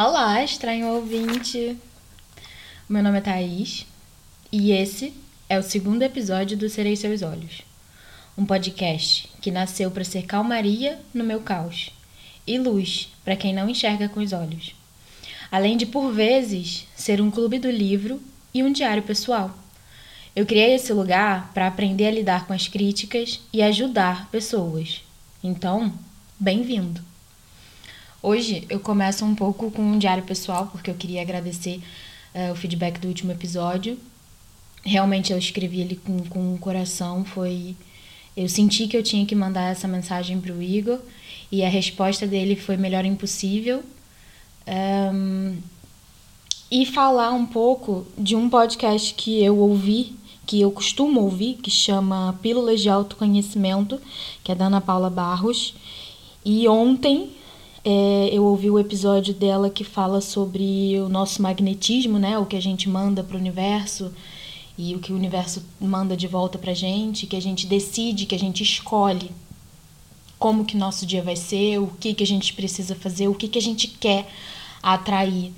Olá, estranho ouvinte! Meu nome é Thaís e esse é o segundo episódio do Serei Seus Olhos, um podcast que nasceu para ser calmaria no meu caos e luz para quem não enxerga com os olhos, além de, por vezes, ser um clube do livro e um diário pessoal. Eu criei esse lugar para aprender a lidar com as críticas e ajudar pessoas. Então, bem-vindo! Hoje eu começo um pouco com um diário pessoal, porque eu queria agradecer uh, o feedback do último episódio. Realmente eu escrevi ele com, com o coração, foi... Eu senti que eu tinha que mandar essa mensagem para o Igor e a resposta dele foi melhor impossível. Um, e falar um pouco de um podcast que eu ouvi, que eu costumo ouvir, que chama Pílulas de Autoconhecimento, que é da Ana Paula Barros. E ontem é, eu ouvi o episódio dela que fala sobre o nosso magnetismo, né? O que a gente manda para o universo e o que o universo manda de volta para gente, que a gente decide, que a gente escolhe como que nosso dia vai ser, o que que a gente precisa fazer, o que que a gente quer atrair.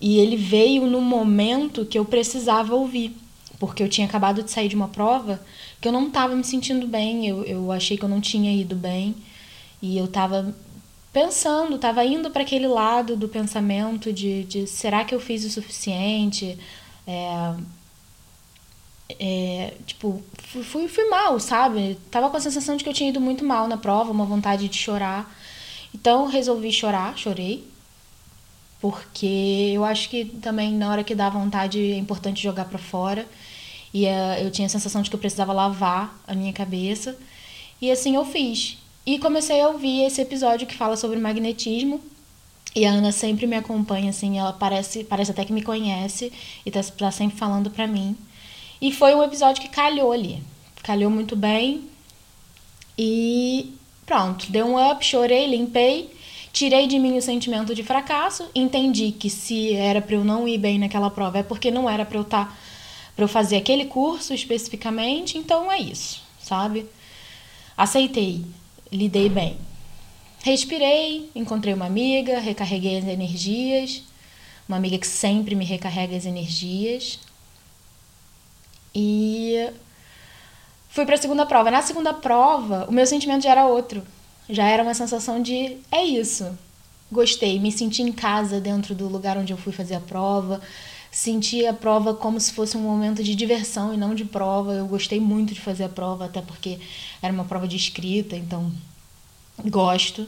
E ele veio no momento que eu precisava ouvir, porque eu tinha acabado de sair de uma prova que eu não estava me sentindo bem, eu, eu achei que eu não tinha ido bem e eu estava pensando, estava indo para aquele lado do pensamento de, de será que eu fiz o suficiente? É, é, tipo, fui, fui mal, sabe? Tava com a sensação de que eu tinha ido muito mal na prova, uma vontade de chorar. Então resolvi chorar, chorei. Porque eu acho que também na hora que dá vontade é importante jogar para fora. E uh, eu tinha a sensação de que eu precisava lavar a minha cabeça. E assim eu fiz. E comecei a ouvir esse episódio que fala sobre magnetismo. E a Ana sempre me acompanha, assim, ela parece, parece até que me conhece e tá, tá sempre falando pra mim. E foi um episódio que calhou ali. Calhou muito bem. E pronto, deu um up, chorei, limpei, tirei de mim o sentimento de fracasso, entendi que se era para eu não ir bem naquela prova é porque não era para eu estar tá, para eu fazer aquele curso especificamente, então é isso, sabe? Aceitei lidei bem. Respirei, encontrei uma amiga, recarreguei as energias, uma amiga que sempre me recarrega as energias. E fui para a segunda prova. Na segunda prova, o meu sentimento já era outro. Já era uma sensação de é isso. Gostei, me senti em casa dentro do lugar onde eu fui fazer a prova. Senti a prova como se fosse um momento de diversão e não de prova. Eu gostei muito de fazer a prova, até porque era uma prova de escrita, então gosto.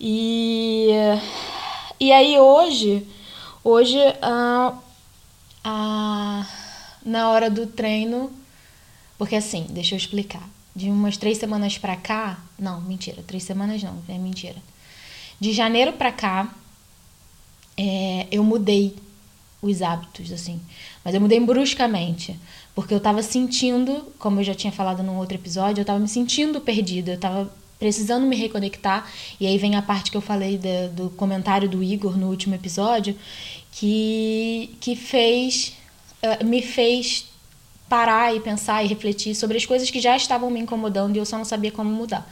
E, e aí hoje, hoje a, a, na hora do treino, porque assim, deixa eu explicar. De umas três semanas pra cá, não, mentira, três semanas não, é mentira. De janeiro pra cá, é, eu mudei os hábitos, assim. Mas eu mudei bruscamente. Porque eu tava sentindo, como eu já tinha falado num outro episódio, eu tava me sentindo perdida. Eu tava precisando me reconectar. E aí vem a parte que eu falei de, do comentário do Igor no último episódio, que, que fez. Eh, me fez parar e pensar e refletir sobre as coisas que já estavam me incomodando e eu só não sabia como mudar.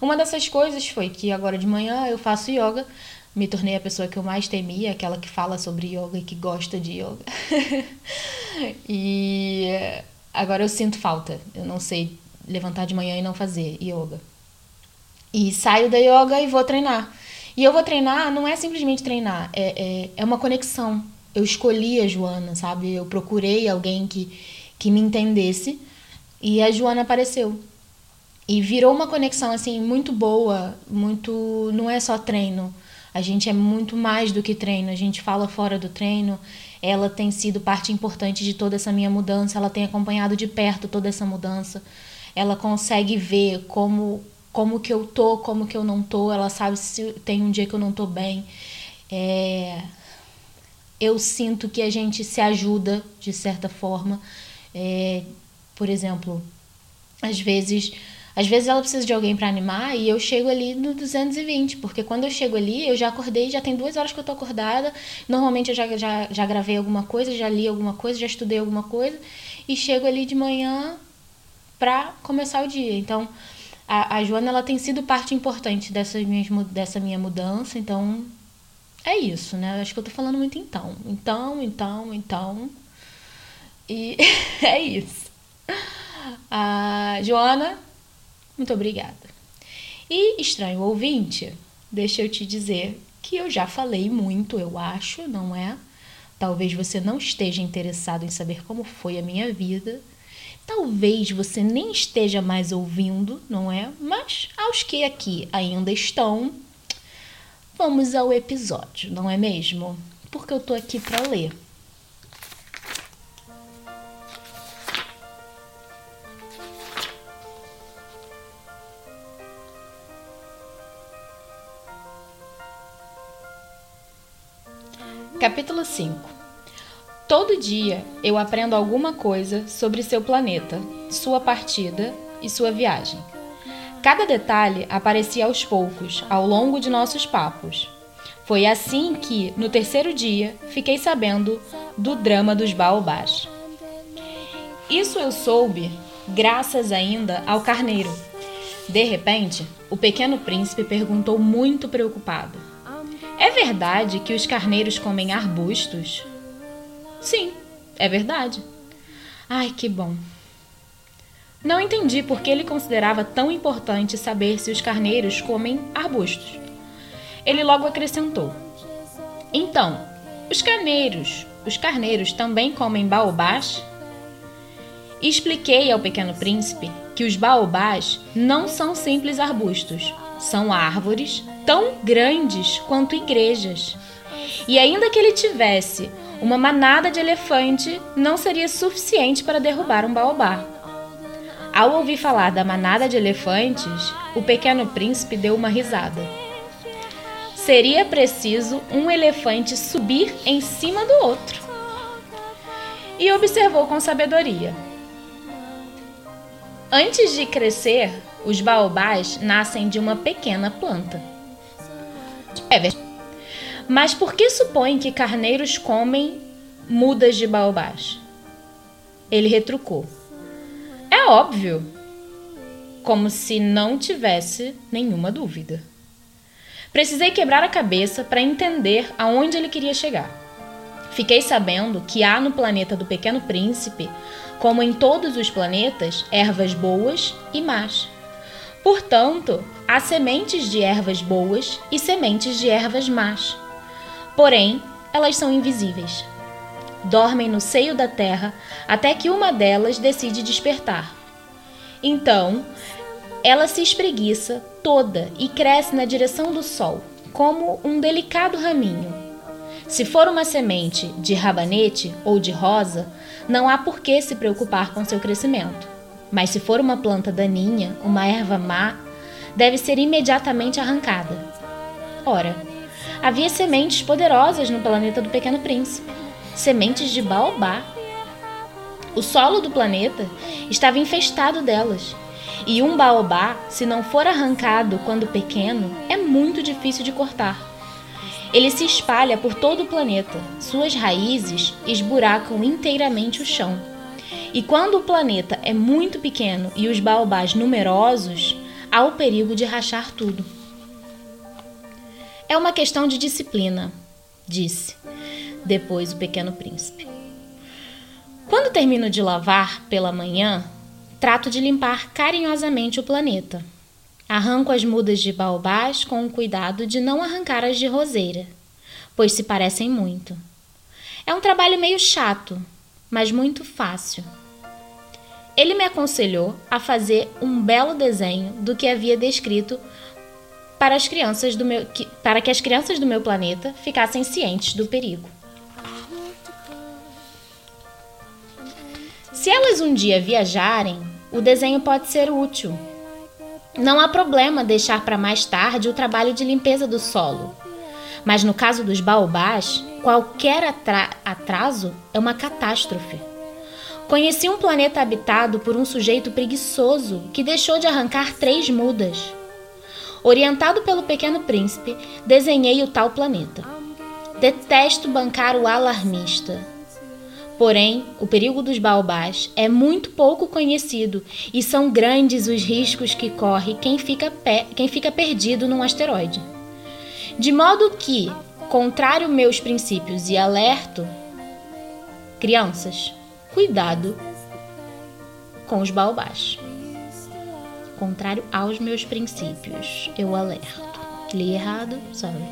Uma dessas coisas foi que agora de manhã eu faço yoga, me tornei a pessoa que eu mais temia, aquela que fala sobre yoga e que gosta de yoga. e agora eu sinto falta. Eu não sei levantar de manhã e não fazer yoga. E saio da yoga e vou treinar. E eu vou treinar, não é simplesmente treinar, é, é, é uma conexão. Eu escolhi a Joana, sabe? Eu procurei alguém que, que me entendesse e a Joana apareceu. E virou uma conexão, assim, muito boa, muito. Não é só treino a gente é muito mais do que treino, a gente fala fora do treino. Ela tem sido parte importante de toda essa minha mudança, ela tem acompanhado de perto toda essa mudança. Ela consegue ver como como que eu tô, como que eu não tô, ela sabe se tem um dia que eu não tô bem. É... Eu sinto que a gente se ajuda de certa forma. É... Por exemplo, às vezes às vezes ela precisa de alguém para animar e eu chego ali no 220, porque quando eu chego ali, eu já acordei, já tem duas horas que eu tô acordada. Normalmente eu já, já, já gravei alguma coisa, já li alguma coisa, já estudei alguma coisa, e chego ali de manhã para começar o dia. Então, a, a Joana ela tem sido parte importante dessa minha, dessa minha mudança, então é isso, né? Acho que eu tô falando muito então. Então, então, então. E é isso. Ah, Joana, muito obrigada. E estranho ouvinte, deixa eu te dizer que eu já falei muito, eu acho, não é? Talvez você não esteja interessado em saber como foi a minha vida. Talvez você nem esteja mais ouvindo, não é? Mas aos que aqui ainda estão, vamos ao episódio, não é mesmo? Porque eu tô aqui para ler. Capítulo 5 Todo dia eu aprendo alguma coisa sobre seu planeta, sua partida e sua viagem. Cada detalhe aparecia aos poucos, ao longo de nossos papos. Foi assim que, no terceiro dia, fiquei sabendo do drama dos baobás. Isso eu soube graças ainda ao carneiro. De repente, o pequeno príncipe perguntou muito preocupado: é verdade que os carneiros comem arbustos? Sim, é verdade. Ai, que bom. Não entendi por que ele considerava tão importante saber se os carneiros comem arbustos. Ele logo acrescentou: Então, os carneiros, os carneiros também comem baobás? E expliquei ao pequeno príncipe que os baobás não são simples arbustos, são árvores tão grandes quanto igrejas. E ainda que ele tivesse uma manada de elefante, não seria suficiente para derrubar um baobá. Ao ouvir falar da manada de elefantes, o pequeno príncipe deu uma risada. Seria preciso um elefante subir em cima do outro. E observou com sabedoria. Antes de crescer, os baobás nascem de uma pequena planta. É. Mas por que supõe que carneiros comem mudas de baobás? Ele retrucou. É óbvio. Como se não tivesse nenhuma dúvida. Precisei quebrar a cabeça para entender aonde ele queria chegar. Fiquei sabendo que há no planeta do Pequeno Príncipe, como em todos os planetas, ervas boas e más. Portanto, há sementes de ervas boas e sementes de ervas más. Porém, elas são invisíveis. Dormem no seio da terra até que uma delas decide despertar. Então, ela se espreguiça toda e cresce na direção do sol, como um delicado raminho. Se for uma semente de rabanete ou de rosa, não há por que se preocupar com seu crescimento. Mas se for uma planta daninha, uma erva má, deve ser imediatamente arrancada. Ora, havia sementes poderosas no planeta do Pequeno Príncipe sementes de baobá. O solo do planeta estava infestado delas. E um baobá, se não for arrancado quando pequeno, é muito difícil de cortar. Ele se espalha por todo o planeta. Suas raízes esburacam inteiramente o chão e quando o planeta é muito pequeno e os baobás numerosos, há o perigo de rachar tudo. É uma questão de disciplina, disse depois o pequeno príncipe. Quando termino de lavar pela manhã, trato de limpar carinhosamente o planeta. Arranco as mudas de baobás com o cuidado de não arrancar as de roseira, pois se parecem muito. É um trabalho meio chato, mas muito fácil. Ele me aconselhou a fazer um belo desenho do que havia descrito para, as crianças do meu, que, para que as crianças do meu planeta ficassem cientes do perigo. Se elas um dia viajarem, o desenho pode ser útil. Não há problema deixar para mais tarde o trabalho de limpeza do solo. Mas no caso dos baobás, qualquer atraso é uma catástrofe. Conheci um planeta habitado por um sujeito preguiçoso que deixou de arrancar três mudas. Orientado pelo pequeno príncipe, desenhei o tal planeta. Detesto bancar o alarmista. Porém, o perigo dos baobás é muito pouco conhecido e são grandes os riscos que corre quem fica, quem fica perdido num asteroide. De modo que, contrário meus princípios e alerto crianças, cuidado com os baobás. Contrário aos meus princípios, eu alerto. Li errado, sorry.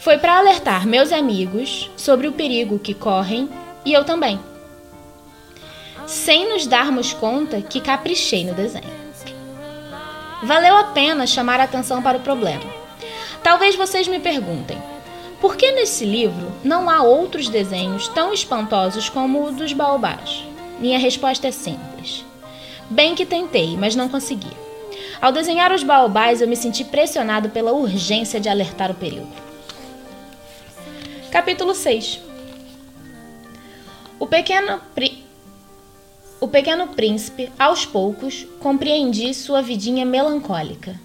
Foi para alertar meus amigos sobre o perigo que correm e eu também. Sem nos darmos conta que caprichei no desenho. Valeu a pena chamar a atenção para o problema. Talvez vocês me perguntem: por que nesse livro não há outros desenhos tão espantosos como o dos baobás? Minha resposta é simples. Bem que tentei, mas não consegui. Ao desenhar os baobás, eu me senti pressionado pela urgência de alertar o perigo. Capítulo 6 O pequeno, pri... o pequeno príncipe, aos poucos, compreendi sua vidinha melancólica.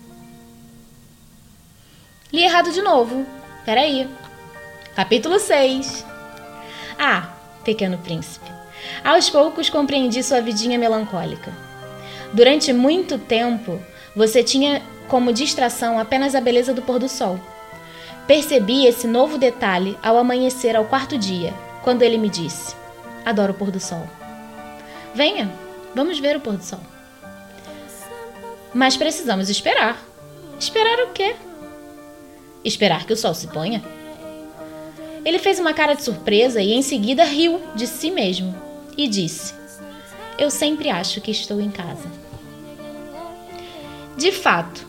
Li errado de novo. Peraí. Capítulo 6 Ah, pequeno príncipe. Aos poucos compreendi sua vidinha melancólica. Durante muito tempo, você tinha como distração apenas a beleza do pôr do sol. Percebi esse novo detalhe ao amanhecer ao quarto dia, quando ele me disse: Adoro o pôr do sol. Venha, vamos ver o pôr do sol. Mas precisamos esperar. Esperar o quê? Esperar que o sol se ponha? Ele fez uma cara de surpresa e em seguida riu de si mesmo e disse: Eu sempre acho que estou em casa. De fato,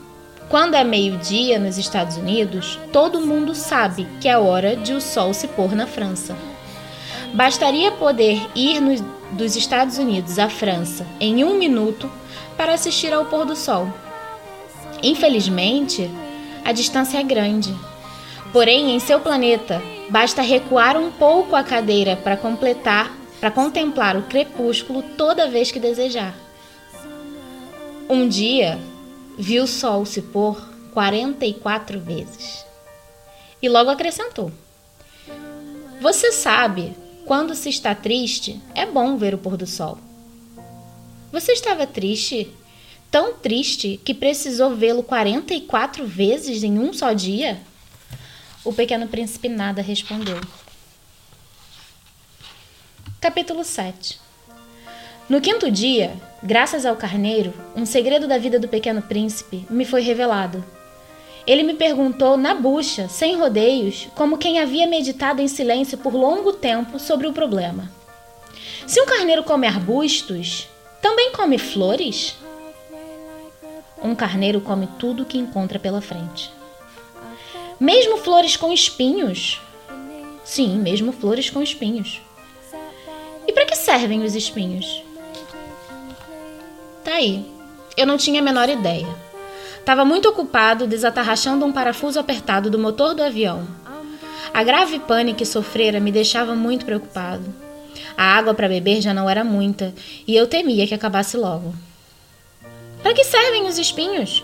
quando é meio-dia nos Estados Unidos, todo mundo sabe que é hora de o sol se pôr na França. Bastaria poder ir no, dos Estados Unidos à França em um minuto para assistir ao pôr do sol. Infelizmente, a distância é grande. Porém, em seu planeta, Basta recuar um pouco a cadeira para completar, para contemplar o crepúsculo toda vez que desejar. Um dia, viu o sol se pôr 44 vezes. E logo acrescentou: Você sabe, quando se está triste, é bom ver o pôr do sol. Você estava triste? Tão triste que precisou vê-lo 44 vezes em um só dia? O pequeno príncipe nada respondeu. Capítulo 7 No quinto dia, graças ao carneiro, um segredo da vida do pequeno príncipe me foi revelado. Ele me perguntou na bucha, sem rodeios, como quem havia meditado em silêncio por longo tempo sobre o problema. Se um carneiro come arbustos, também come flores? Um carneiro come tudo que encontra pela frente. Mesmo flores com espinhos? Sim, mesmo flores com espinhos. E para que servem os espinhos? Tá aí. Eu não tinha a menor ideia. Estava muito ocupado desatarrachando um parafuso apertado do motor do avião. A grave pane que sofrera me deixava muito preocupado. A água para beber já não era muita e eu temia que acabasse logo. Para que servem os espinhos?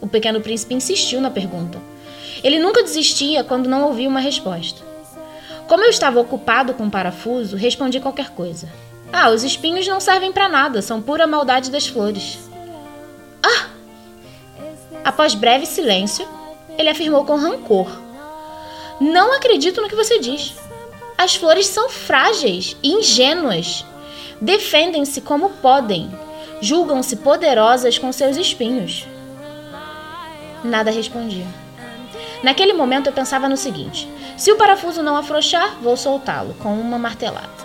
O pequeno príncipe insistiu na pergunta. Ele nunca desistia quando não ouvia uma resposta. Como eu estava ocupado com o parafuso, respondi qualquer coisa. Ah, os espinhos não servem para nada, são pura maldade das flores. Ah! Após breve silêncio, ele afirmou com rancor: Não acredito no que você diz. As flores são frágeis e ingênuas. Defendem-se como podem. Julgam-se poderosas com seus espinhos. Nada respondia. Naquele momento eu pensava no seguinte: se o parafuso não afrouxar, vou soltá-lo com uma martelada.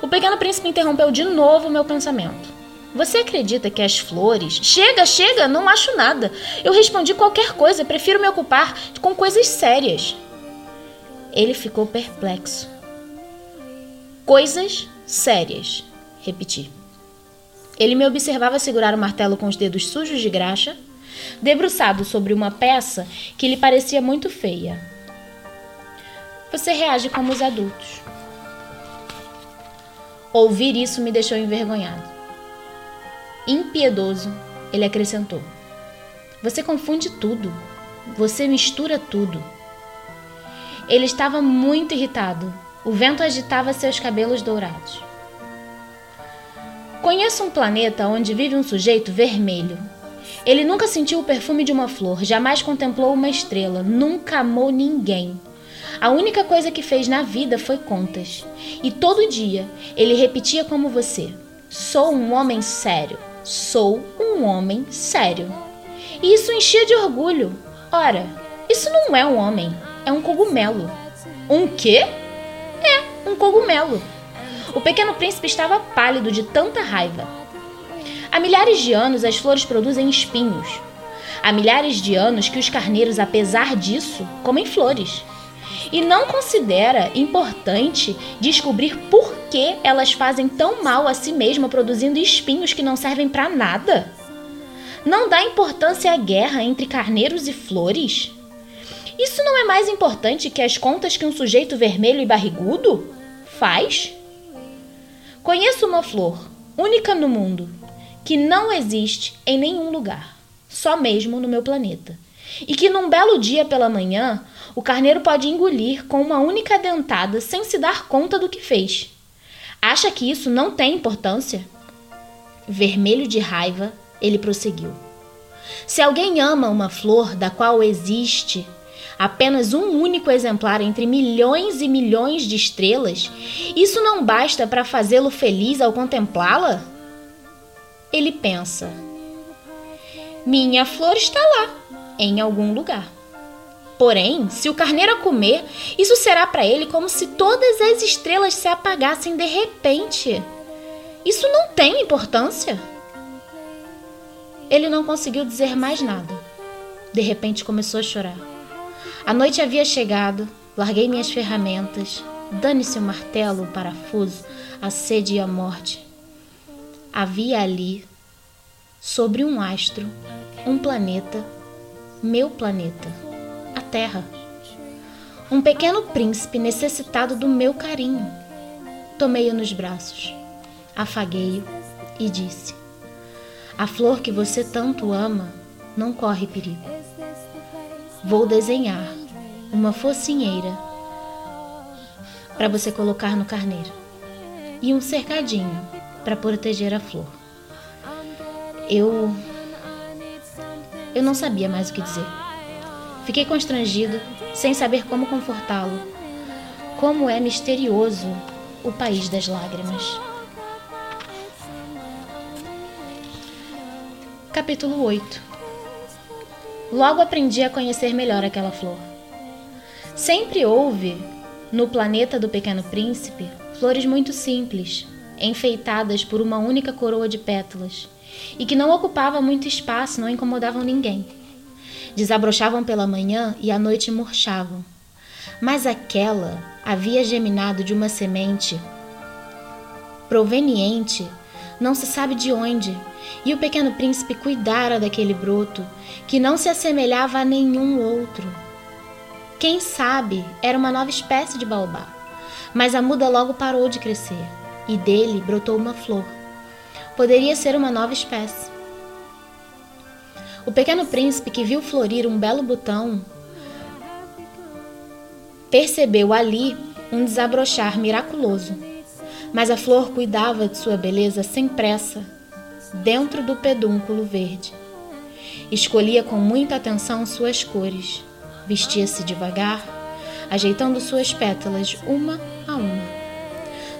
O pequeno príncipe interrompeu de novo meu pensamento. Você acredita que as flores. Chega, chega, não acho nada. Eu respondi qualquer coisa, prefiro me ocupar com coisas sérias. Ele ficou perplexo. Coisas sérias, repeti. Ele me observava segurar o martelo com os dedos sujos de graxa debruçado sobre uma peça que lhe parecia muito feia. Você reage como os adultos. Ouvir isso me deixou envergonhado. Impiedoso, ele acrescentou. Você confunde tudo. Você mistura tudo. Ele estava muito irritado. O vento agitava seus cabelos dourados. Conheço um planeta onde vive um sujeito vermelho, Ele nunca sentiu o perfume de uma flor, jamais contemplou uma estrela, nunca amou ninguém. A única coisa que fez na vida foi contas. E todo dia ele repetia como você: Sou um homem sério, sou um homem sério. E isso enchia de orgulho. Ora, isso não é um homem, é um cogumelo. Um quê? É, um cogumelo. O pequeno príncipe estava pálido de tanta raiva. Há milhares de anos as flores produzem espinhos. Há milhares de anos que os carneiros, apesar disso, comem flores. E não considera importante descobrir por que elas fazem tão mal a si mesma produzindo espinhos que não servem para nada? Não dá importância à guerra entre carneiros e flores? Isso não é mais importante que as contas que um sujeito vermelho e barrigudo faz? Conheço uma flor, única no mundo, que não existe em nenhum lugar, só mesmo no meu planeta. E que num belo dia pela manhã, o carneiro pode engolir com uma única dentada sem se dar conta do que fez. Acha que isso não tem importância? Vermelho de raiva, ele prosseguiu. Se alguém ama uma flor da qual existe apenas um único exemplar entre milhões e milhões de estrelas, isso não basta para fazê-lo feliz ao contemplá-la? ele pensa: Minha flor está lá, em algum lugar. Porém, se o carneiro a comer, isso será para ele como se todas as estrelas se apagassem de repente. Isso não tem importância. Ele não conseguiu dizer mais nada. De repente começou a chorar. A noite havia chegado, larguei minhas ferramentas. Dane-se o martelo, o parafuso, a sede e a morte havia ali, sobre um astro, um planeta, meu planeta, Terra. Um pequeno príncipe necessitado do meu carinho. Tomei-o nos braços, afaguei-o e disse: A flor que você tanto ama não corre perigo. Vou desenhar uma focinheira para você colocar no carneiro e um cercadinho para proteger a flor. Eu. Eu não sabia mais o que dizer. Fiquei constrangido, sem saber como confortá-lo. Como é misterioso o país das lágrimas. Capítulo 8 Logo aprendi a conhecer melhor aquela flor. Sempre houve, no planeta do Pequeno Príncipe, flores muito simples, enfeitadas por uma única coroa de pétalas, e que não ocupava muito espaço, não incomodavam ninguém. Desabrochavam pela manhã e à noite murchavam. Mas aquela havia geminado de uma semente proveniente, não se sabe de onde, e o pequeno príncipe cuidara daquele broto, que não se assemelhava a nenhum outro. Quem sabe era uma nova espécie de baobá, mas a muda logo parou de crescer e dele brotou uma flor. Poderia ser uma nova espécie. O pequeno príncipe que viu florir um belo botão percebeu ali um desabrochar miraculoso. Mas a flor cuidava de sua beleza sem pressa, dentro do pedúnculo verde. Escolhia com muita atenção suas cores, vestia-se devagar, ajeitando suas pétalas uma a uma.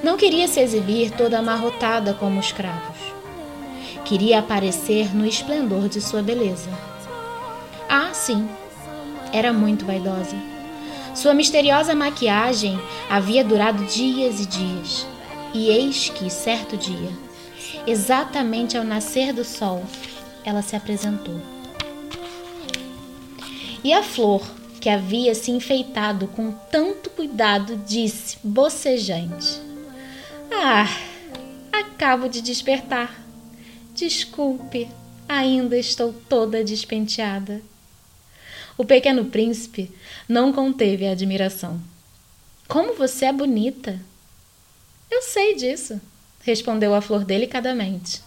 Não queria se exibir toda amarrotada como os cravos. Queria aparecer no esplendor de sua beleza. Ah, sim, era muito vaidosa. Sua misteriosa maquiagem havia durado dias e dias. E eis que, certo dia, exatamente ao nascer do sol, ela se apresentou. E a flor, que havia se enfeitado com tanto cuidado, disse, bocejante: ah, acabo de despertar. Desculpe, ainda estou toda despenteada. O pequeno príncipe não conteve a admiração. Como você é bonita! Eu sei disso, respondeu a flor delicadamente.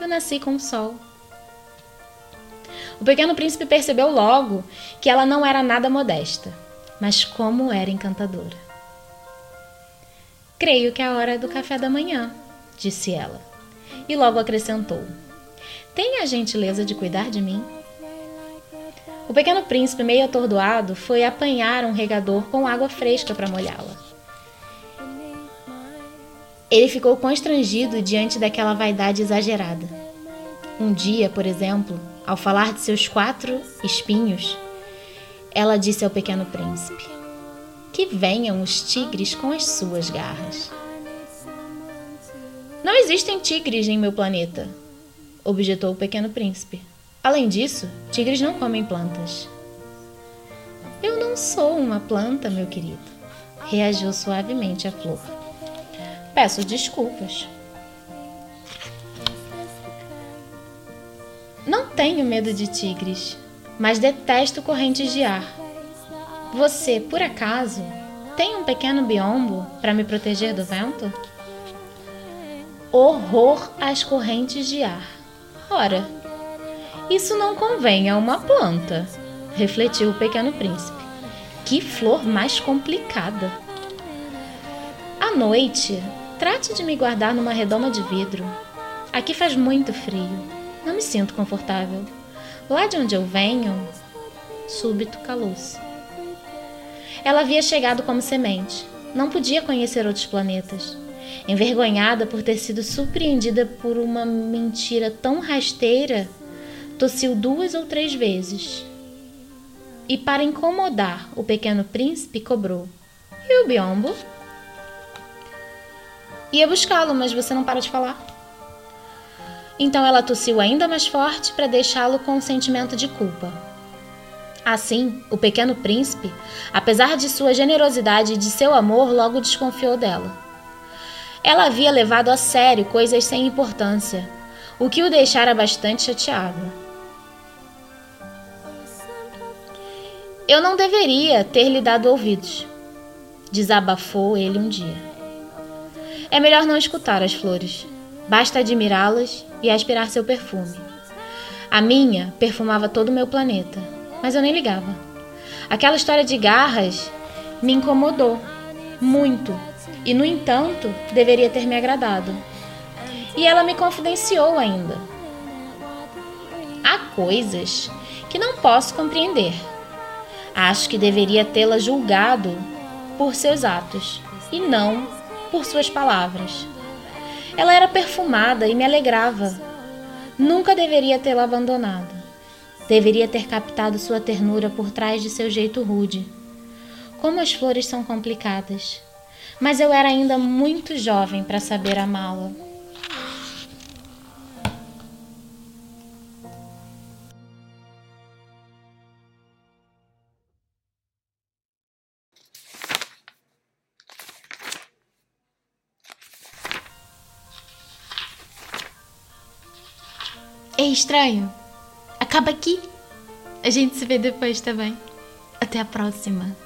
Eu nasci com o sol. O pequeno príncipe percebeu logo que ela não era nada modesta, mas como era encantadora. Creio que é a hora do café da manhã, disse ela. E logo acrescentou: Tenha a gentileza de cuidar de mim. O pequeno príncipe, meio atordoado, foi apanhar um regador com água fresca para molhá-la. Ele ficou constrangido diante daquela vaidade exagerada. Um dia, por exemplo, ao falar de seus quatro espinhos, ela disse ao pequeno príncipe: Que venham os tigres com as suas garras. Não existem tigres em meu planeta, objetou o pequeno príncipe. Além disso, tigres não comem plantas. Eu não sou uma planta, meu querido, reagiu suavemente a flor. Peço desculpas. Não tenho medo de tigres, mas detesto correntes de ar. Você, por acaso, tem um pequeno biombo para me proteger do vento? Horror às correntes de ar. Ora, isso não convém a uma planta, refletiu o pequeno príncipe. Que flor mais complicada! À noite, trate de me guardar numa redoma de vidro. Aqui faz muito frio. Não me sinto confortável. Lá de onde eu venho, súbito calou-se. Ela havia chegado como semente. Não podia conhecer outros planetas. Envergonhada por ter sido surpreendida por uma mentira tão rasteira, tossiu duas ou três vezes. E para incomodar o pequeno príncipe, cobrou: E o biombo? Ia buscá-lo, mas você não para de falar. Então ela tossiu ainda mais forte para deixá-lo com um sentimento de culpa. Assim, o pequeno príncipe, apesar de sua generosidade e de seu amor, logo desconfiou dela. Ela havia levado a sério coisas sem importância, o que o deixara bastante chateado. Eu não deveria ter lhe dado ouvidos, desabafou ele um dia. É melhor não escutar as flores, basta admirá-las e aspirar seu perfume. A minha perfumava todo o meu planeta, mas eu nem ligava. Aquela história de garras me incomodou muito e, no entanto, deveria ter me agradado. E ela me confidenciou ainda. Há coisas que não posso compreender Acho que deveria tê-la julgado por seus atos e não por suas palavras. Ela era perfumada e me alegrava. Nunca deveria tê-la abandonado. Deveria ter captado sua ternura por trás de seu jeito rude. Como as flores são complicadas. Mas eu era ainda muito jovem para saber amá-la. É estranho. Acaba aqui. A gente se vê depois, tá bem? Até a próxima.